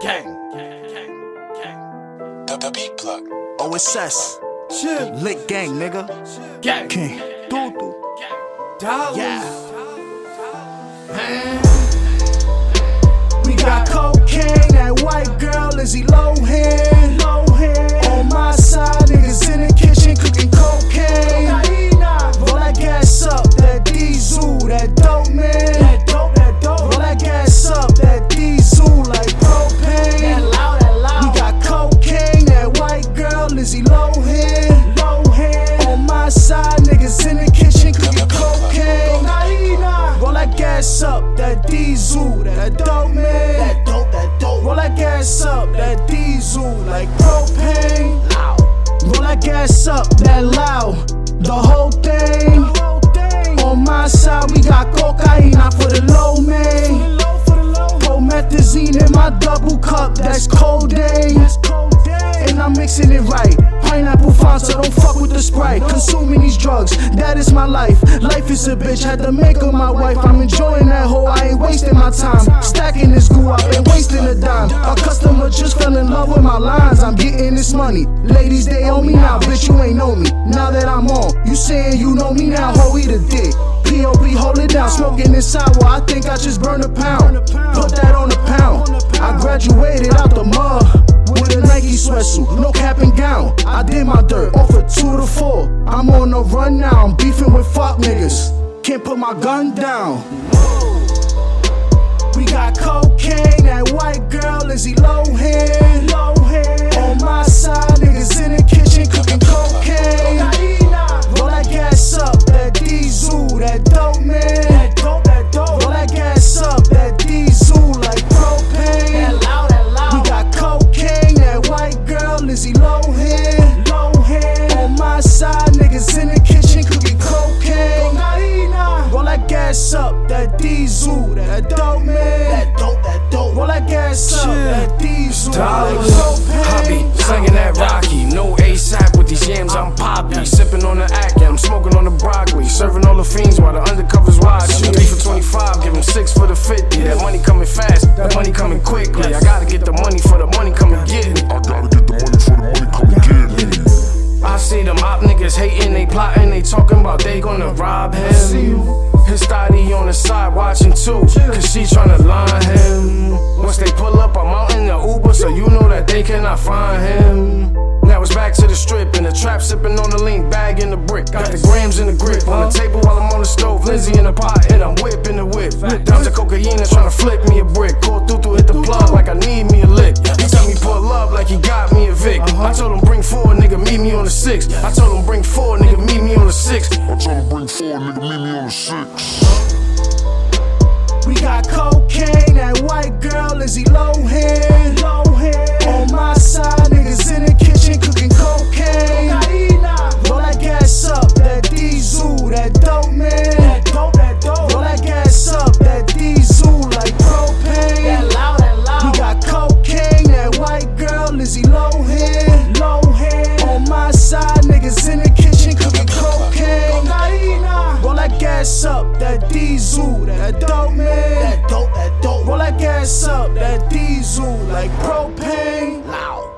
Gang. The, the beat plug. OSS. Chill. Lit gang, nigga. Gang. King. Doo doo. Dollars. Yeah. We got cocaine, that white girl, Lizzie Lohan. Lohan. On my side, niggas in the kitchen cooking cocaine. Roll that gas up, that diesel, that dope man. Gas up, that diesel, that dope man. That dope, that dope. Roll that gas up, that diesel like propane. Roll that gas up, that loud, the whole thing. On my side, we got cocaine, not for the low man. Promethazine in my double cup, that's codeine. And I'm mixing it right. Fanta, don't fuck with the sprite. Consuming these drugs, that is my life. Life is a bitch, had to make her my wife. I'm enjoying that hoe, I ain't wasting my time. Stacking this goo, I ain't wasting a dime. A customer just fell in love with my lines. I'm getting this money. Ladies, they owe me now, bitch, you ain't know me. Now that I'm on, you saying you know me now, hoe, eat a dick. POP, hold it down, smoking this sour. I think I just burned a pound. Put that on a pound. I graduated out the mud Nike sweatsuit, no cap and gown. I did my dirt, off a two to four. I'm on the run now, I'm beefing with fuck niggas. Can't put my gun down. Up, that diesel, that dope man. That dope, that dope. Roll that gas up, that diesel Dollars. like Hobby, propane. slinging that Rocky. No ASAP with these yams, I'm poppy. Sipping on the act, yeah, I'm smoking on the broccoli. Serving all the fiends while the undercovers watch. Three for 25, give them six for the 50. That money coming fast, that money coming quickly. I gotta get the money for the money coming get me. I gotta get the money for the money, come get me. I see them op niggas hating, they plotting, they talking about they gonna rob him. His thotty on the side watching too, cause she tryna line him. Once they pull up, I'm out in the Uber, so you know that they cannot find him. Now it's back to the strip, in the trap, sipping on the lean, bag in the brick. Got the grams in the grip, on the table while I'm on the stove, Lindsay in the pot, and I'm whipping the whip. Down to cocaine and tryna flip me a brick. Meet me on the six. I told him bring four, nigga, meet me on the six. I told him bring four, nigga, meet me on the six. We got cocaine, that white girl, Lizzie Lohan. On gas diesel, that diesel, that dope man. Roll that gas up, that diesel like propane. Loud.